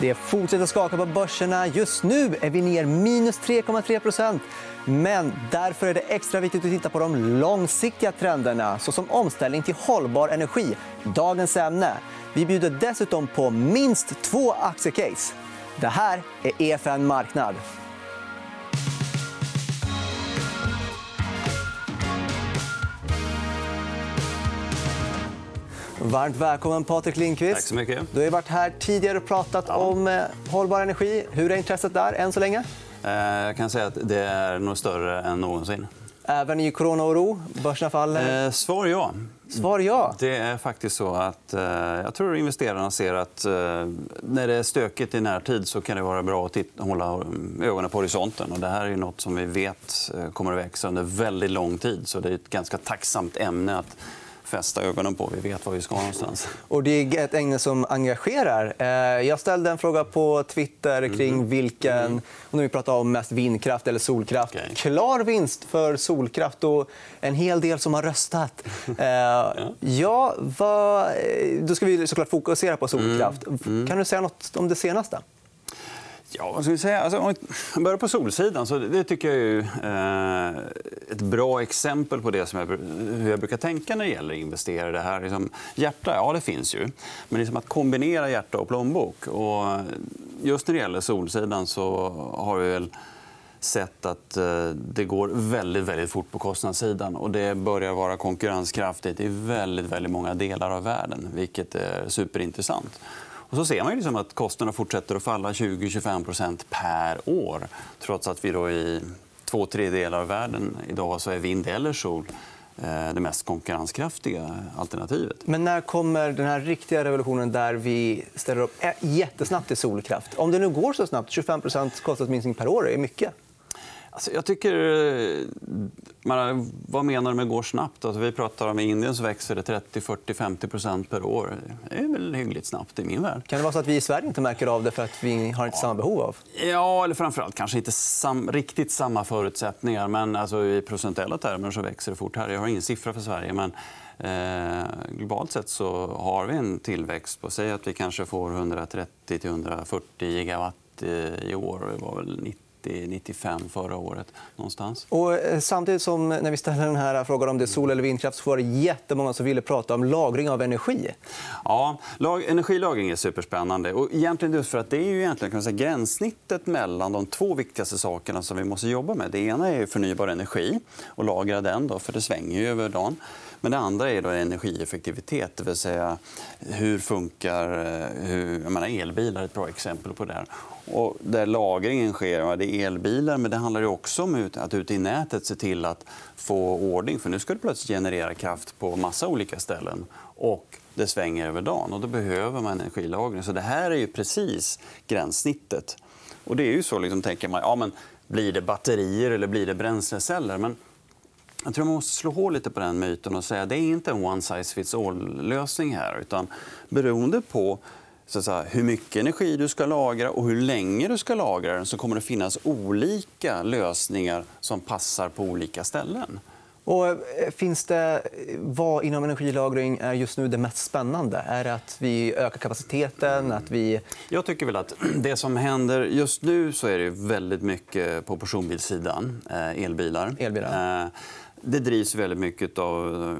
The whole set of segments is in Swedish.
Det fortsätter skaka på börserna. Just nu är vi ner minus 3,3% Men därför är det extra viktigt att titta på de långsiktiga trenderna såsom omställning till hållbar energi. Dagens ämne. Vi bjuder dessutom på minst två aktiecase. Det här är EFN Marknad. Varmt välkommen, Patrik Lindqvist. Tack så mycket. Du har varit här tidigare och pratat ja. om eh, hållbar energi. Hur är intresset där än så länge? Eh, jag kan säga att det är nog större än någonsin. Även i coronaoro? Börserna faller? Eh, svar ja. Svar ja. Det är faktiskt så att eh, jag tror investerarna ser att eh, när det är stökigt i närtid så kan det vara bra att titta, hålla ögonen på horisonten. Och det här är nåt som vi vet kommer att växa under väldigt lång tid. Så det är ett ganska tacksamt ämne att fästa ögonen på. Vi vet var vi ska någonstans. Och det är ett ämne som engagerar. Eh, jag ställde en fråga på Twitter kring mm. vilken... Om vi pratar om mest vindkraft eller solkraft. Okay. Klar vinst för solkraft och en hel del som har röstat. Eh, ja. vad... Då ska vi såklart fokusera på solkraft. Mm. Mm. Kan du säga nåt om det senaste? Ja, vad ska vi säga? Alltså, om vi börjar på Solsidan. Så det tycker jag är eh, ett bra exempel på det som jag, hur jag brukar tänka när det gäller investerare. Det här, liksom, hjärta, ja, det finns ju. Men liksom att kombinera hjärta och plånbok. Och just när det gäller Solsidan så har vi väl sett att eh, det går väldigt, väldigt fort på kostnadssidan. Och det börjar vara konkurrenskraftigt i väldigt, väldigt många delar av världen, vilket är superintressant. Och så ser man liksom att kostnaderna fortsätter att falla 20-25% per år trots att vi då i två tredjedelar av världen idag så är vind eller sol eh, det mest konkurrenskraftiga alternativet. Men när kommer den här riktiga revolutionen där vi ställer upp eh, jättesnabbt i solkraft? Om det nu går så snabbt, 25% kostnadsminskning per år är mycket. Alltså, jag tycker... Man, vad menar du med går snabbt? Alltså, vi pratar om I Indien så växer det 30, 40, 50% per år. Det är väl hyggligt snabbt i min värld. Kan det vara så att vi i Sverige inte märker av det för att vi har inte samma behov av? Ja, eller framförallt kanske inte sam, riktigt samma förutsättningar. Men alltså, i procentuella termer så växer det fort här. Jag har ingen siffra för Sverige. Men eh, globalt sett så har vi en tillväxt på... Säg att vi kanske får 130-140 gigawatt i år. Det var väl 90 90-95 förra året. någonstans. Och eh, samtidigt som när vi ställer den här frågan om det är sol eller vindkraft så var det jättemånga som ville prata om lagring av energi. Ja, lag, energilagring är superspännande. Och egentligen just för att det är ju egentligen kan man säga, gränssnittet mellan de två viktigaste sakerna som vi måste jobba med. Det ena är förnybar energi och lagra den, då, för det svänger ju över dagen. Men det andra är då energieffektivitet. Det vill säga, hur funkar... Eh, hur, jag menar, elbilar är ett bra exempel på det. Och där lagringen sker, det är elbilar, men det handlar också om att ute i nätet se till att få ordning. För nu ska du plötsligt generera kraft på massa olika ställen. Och det svänger över dagen. Och då behöver man energilagring. Så det här är ju precis gränssnittet. Och det är ju så, liksom, tänker man, ja, men blir det batterier eller blir det bränsleceller? Men jag tror man måste slå hål lite på den myten och säga att det är inte en one size fits all-lösning här. Utan beroende på så säga, hur mycket energi du ska lagra och hur länge du ska lagra den så kommer det finnas olika lösningar som passar på olika ställen. Och eh, finns det, vad inom energilagring är just nu det mest spännande? Är det att vi ökar kapaciteten? Att vi... Jag tycker väl att det som händer just nu så är det väldigt mycket på personbilssidan. Eh, elbilar. elbilar. Det drivs väldigt mycket av eh,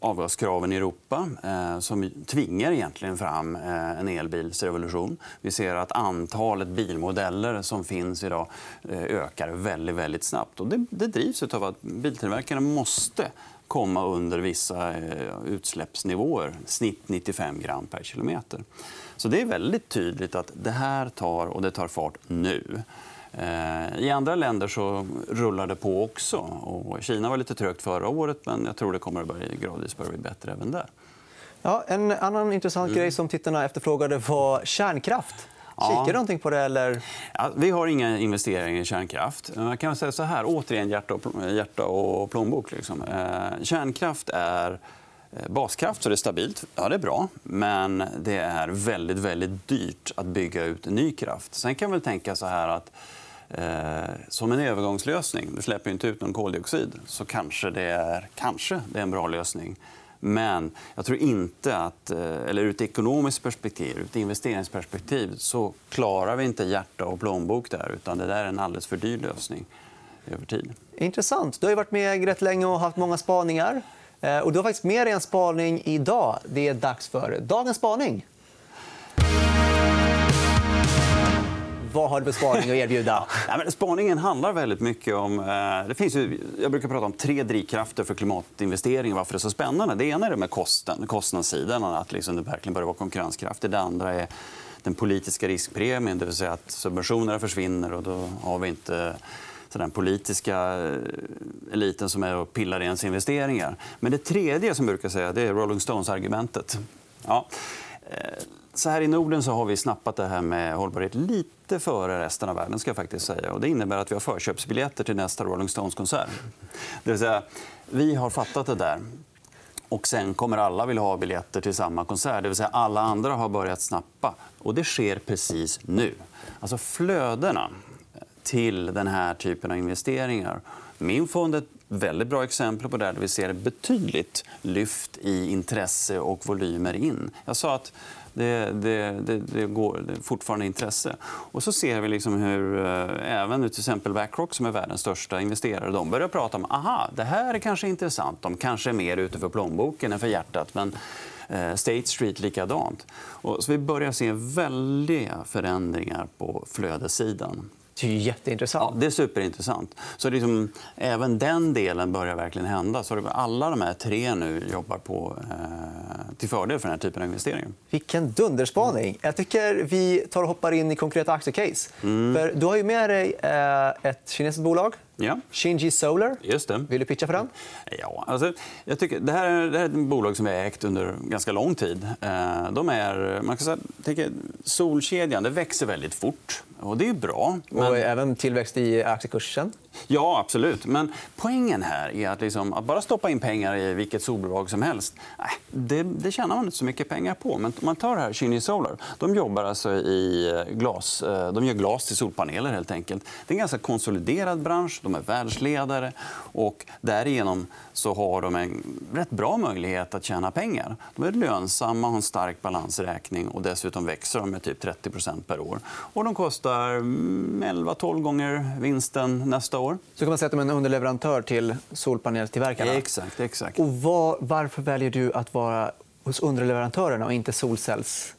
avgaskraven i Europa eh, som tvingar egentligen fram eh, en elbilsrevolution. Vi ser att antalet bilmodeller som finns idag eh, ökar väldigt, väldigt snabbt. Och det, det drivs av att biltillverkarna måste komma under vissa eh, utsläppsnivåer, snitt 95 gram per kilometer. Så det är väldigt tydligt att det här tar, och det tar fart nu. Eh, I andra länder så rullar det på också. Och Kina var lite trögt förra året, men jag tror det kommer att börja, gradvis börja bli bättre även där. Ja, en annan intressant mm. grej som tittarna efterfrågade var kärnkraft. Kikar du någonting på det? Eller? Ja, vi har inga investeringar i kärnkraft. Man kan säga så här, återigen hjärta och, hjärta och plånbok. Liksom. Eh, kärnkraft är eh, Eh, baskraft, så det är stabilt. Ja, det är bra. Men det är väldigt, väldigt dyrt att bygga ut ny kraft. Sen kan man tänka så här att Eh, som en övergångslösning. Du släpper inte ut någon koldioxid. Så kanske det, är, kanske det är en bra lösning. Men jag tror inte att, eh, eller ur ett ekonomiskt perspektiv, ur ett investeringsperspektiv så klarar vi inte hjärta och plånbok där. utan Det där är en alldeles för dyr lösning över tid. Intressant. Du har varit med rätt länge och haft många spaningar. Eh, och du har faktiskt med dig en spaning idag. Det är dags för dagens spaning. Vad har du för spaning att erbjuda? ja, men spaningen handlar väldigt mycket om... Eh, det finns ju, jag brukar prata om tre drivkrafter för klimatinvesteringar. Varför det är så spännande. Det ena är det med kosten, kostnadssidan, att liksom det verkligen börjar vara konkurrenskraftigt. Det andra är den politiska riskpremien, det vill säga att subventionerna försvinner och då har vi inte så den politiska eh, eliten som är och pillar i ens investeringar. Men det tredje som jag brukar säga det är Rolling Stones-argumentet. Ja. Eh, så här I Norden så har vi snappat det här med hållbarhet lite före resten av världen. Ska jag faktiskt säga. Och det innebär att vi har förköpsbiljetter till nästa Rolling Stones-konsert. Det vill säga, vi har fattat det där. Och sen kommer alla vilja ha biljetter till samma konsert. Det vill säga alla andra har börjat snappa. Och det sker precis nu. Alltså flödena till den här typen av investeringar. Min fond är ett väldigt bra exempel på det där vi ser betydligt lyft i intresse och volymer in. Jag sa att det, det, det, det går det fortfarande intresse. Och så ser vi liksom hur eh, även till exempel Backrock som är världens största investerare, de börjar prata om aha, det här är kanske intressant. De kanske är mer ute för plånboken än för hjärtat. Men eh, State Street likadant. Och så vi börjar se väldiga förändringar på flödessidan. Det är jätteintressant. Ja, det är superintressant. Så liksom, även den delen börjar verkligen hända. Så alla de här tre nu jobbar på, eh, till fördel för den här typen av investeringar. Vilken dunderspaning. Jag tycker vi tar och hoppar in i konkreta aktiecase. Mm. För du har ju med dig eh, ett kinesiskt bolag Ja. Shinji Solar. Just det. Vill du pitcha för den? Ja, alltså, jag tycker, det, här är, det här är ett bolag som vi har ägt under ganska lång tid. Eh, de är, man kan säga, tänka, solkedjan det växer väldigt fort. Och det är bra. Men... Och även tillväxt i aktiekursen? Ja, absolut. Men poängen här är att, liksom, att bara stoppa in pengar i vilket solbolag som helst, äh, det, det tjänar man inte så mycket pengar på. Men om man tar det här Shinny Solar, de jobbar alltså i eh, glas. Eh, de gör glas till solpaneler. helt enkelt. Det är en ganska konsoliderad bransch. De är världsledare. och Därigenom så har de en rätt bra möjlighet att tjäna pengar. De är lönsamma, har en stark balansräkning och dessutom växer de med typ 30% per år. Och de kostar mm, 11-12 gånger vinsten nästa år. Så kan man säga att de är en underleverantör till solpanelstillverkarna? Exakt. exakt. Och var, varför väljer du att vara hos underleverantörerna och inte solcells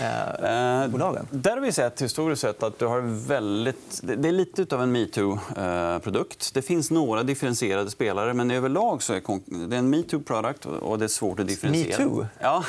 eh, bolagen? Där har vi sett historiskt sett att du har väldigt... Det är lite av en metoo-produkt. Det finns några differentierade spelare, men överlag så är det en metoo-produkt och det är svårt att differentiera. Metoo? Ja.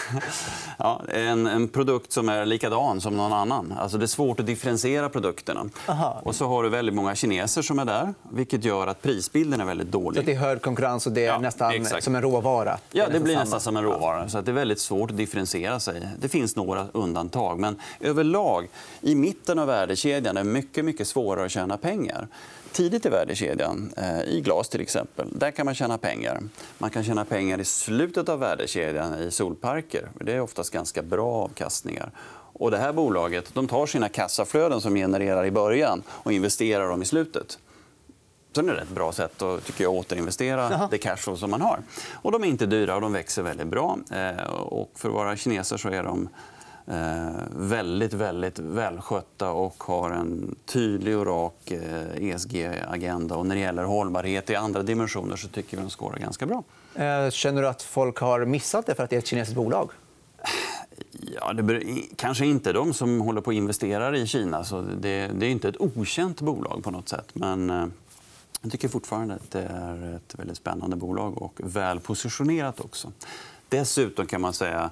ja en, en produkt som är likadan som någon annan. Alltså det är svårt att differentiera produkterna. Aha. Och så har du väldigt många kineser som är där, vilket gör att prisbilden är väldigt dålig. Så det är hög konkurrens och det är ja, nästan exakt. som en råvara? Ja, det blir nästan som en råvara. Så det är väldigt svårt att differentiera sig. Det finns några undantag undantag. Men överlag, i mitten av värdekedjan är det mycket, mycket svårare att tjäna pengar. Tidigt i värdekedjan, eh, i glas till exempel, där kan man tjäna pengar. Man kan tjäna pengar i slutet av värdekedjan i solparker. Det är oftast ganska bra avkastningar. Och det här bolaget de tar sina kassaflöden som genererar i början och investerar dem i slutet. Så det är ett bra sätt att tycker jag, återinvestera det cash som man har. Och de är inte dyra och de växer väldigt bra. Eh, och för att vara kineser så är de väldigt, väldigt välskötta och har en tydlig och rak ESG-agenda. Eh, e och när det gäller hållbarhet i andra dimensioner så tycker vi de skårar ganska bra. Eh, känner du att folk har missat det för att det är ett kinesiskt bolag? Ja, det kanske inte de som håller på att investera i Kina. Så det, det är inte ett okänt bolag på något sätt. Men jag tycker fortfarande att det är ett väldigt spännande bolag och väl positionerat också. Dessutom kan man säga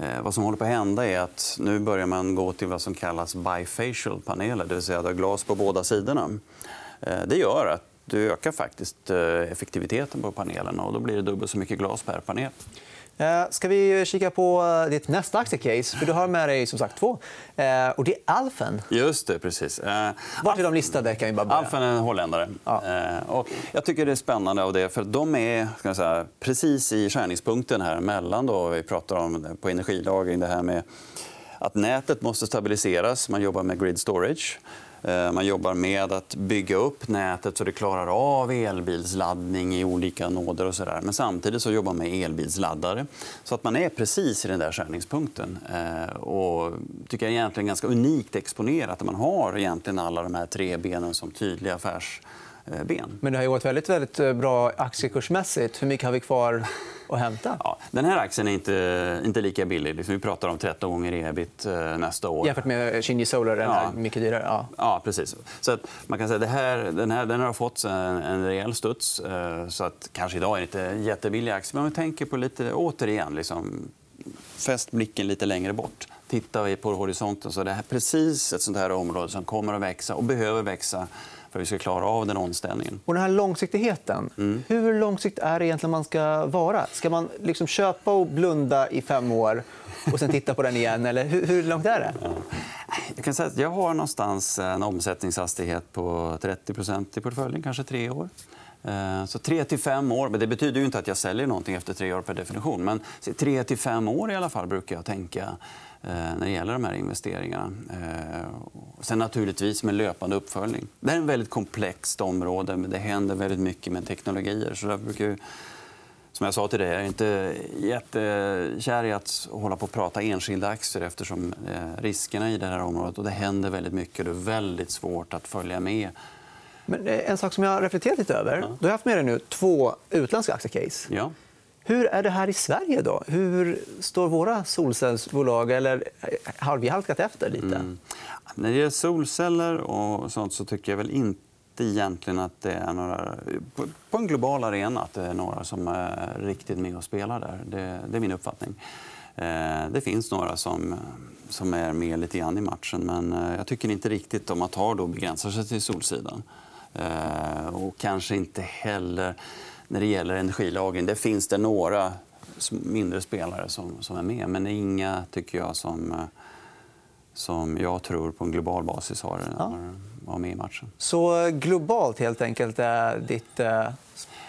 Eh, vad som håller på att hända är att nu börjar man gå till vad som kallas bifacial-paneler, det vill säga att har glas på båda sidorna. Eh, det gör att du ökar faktiskt eh, effektiviteten på panelerna och då blir det dubbelt så mycket glas per panel. Eh, ska vi kika på eh, ditt nästa aktiecase? För du har med dig som sagt två. Eh, och det är Alfen. Just det, precis. Var är de listade? Kan vi bara börja. Alfen är en holländare. Ja. Och jag tycker det är spännande av det, för de är ska säga, precis i skärningspunkten här mellan då, vi pratar om på energilagring, det här med att nätet måste stabiliseras. Man jobbar med grid storage. Eh, man jobbar med att bygga upp nätet så det klarar av elbilsladdning i olika nåder. Och så där. Men samtidigt så jobbar man med elbilsladdare. Så att man är precis i den där skärningspunkten. Eh, och tycker jag är egentligen ganska unikt exponerat. Man har egentligen alla de här tre benen som tydliga affärs ben. Men det har gått väldigt, väldigt bra aktiekursmässigt. Hur mycket har vi kvar att hämta? Ja, den här aktien är inte, inte lika billig. Vi pratar om 13 gånger ebit eh, nästa år. Jämfört med Shinji Solar, den är mycket dyrare. Ja. ja, precis. Så att man kan säga det här, den, här, den har fått en, en rejäl studs. Eh, så att kanske idag är det inte en jättebillig aktie. Men om vi tänker på lite, återigen, liksom, fäst blicken lite längre bort. Tittar vi på horisonten så är det här precis ett sånt här område som kommer att växa och behöver växa för att vi ska klara av den omställningen. Och den här långsiktigheten, mm. hur långsiktigt är det egentligen man ska vara? Ska man liksom köpa och blunda i fem år och sen titta på den igen? Eller hur, hur långt är det? Jag, kan säga att jag har någonstans en omsättningshastighet på 30% i portföljen, kanske tre år. Eh, så tre till fem år. Men det betyder ju inte att jag säljer någonting efter tre år per definition. Men tre till fem år i alla fall brukar jag tänka eh, när det gäller de här investeringarna. Eh, sen naturligtvis med löpande uppföljning. Det är ett väldigt komplext område. men Det händer väldigt mycket med teknologier. Så där brukar som jag sa till dig, jag är inte jättekär i att hålla på och prata enskilda aktier eftersom riskerna i det här området och det händer väldigt mycket. Det är väldigt svårt att följa med men eh, en sak som jag har reflekterat lite över. Ja. Du har haft med dig nu två utländska aktiecase. Ja. Hur är det här i Sverige? då? Hur står våra solcellsbolag? Eller eh, har vi halkat efter lite? Mm. När det gäller solceller och sånt så tycker jag väl inte egentligen att det är några... På en global arena att det är några som är riktigt med och spelar där. Det, det är min uppfattning. Eh, det finns några som, som är med lite grann i matchen men jag tycker inte riktigt om att ha då begränsar sig till Solsidan. Eh, och kanske inte heller när det gäller energilagring. Det finns det några mindre spelare som, som är med, men inga tycker jag som, eh, som jag tror på en global basis har, har med i matchen. Så globalt helt enkelt är ditt eh,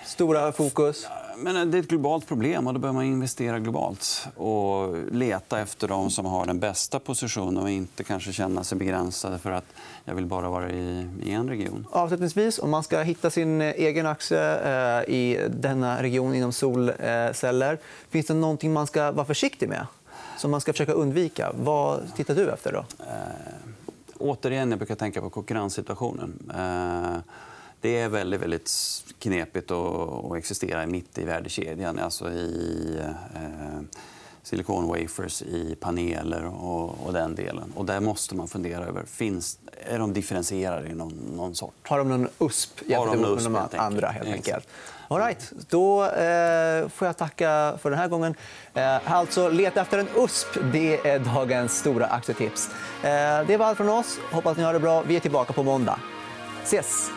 stora fokus? Men det är ett globalt problem och då behöver man investera globalt och leta efter de som har den bästa positionen och inte kanske känna sig begränsade för att jag vill bara vara i, i en region. Avslutningsvis, om man ska hitta sin egen aktie eh, i denna region inom solceller, finns det någonting man ska vara försiktig med? Som man ska försöka undvika? Vad tittar du efter? då? Eh, återigen, jag brukar tänka på konkurrenssituationen. Eh, det är väldigt, väldigt knepigt att existera mitt i värdekedjan. Alltså i eh, silikonwafers, i paneler och, och, den delen. Och där måste man fundera över finns, är de differentierade i någon, någon sort. Har de någon USP jämfört med de andra? Helt enkelt. All right. Då eh, får jag tacka för den här gången. Eh, alltså, leta efter en USP. Det är dagens stora aktietips. Eh, det var allt från oss. Hoppas ni har det bra. Vi är tillbaka på måndag. Ses!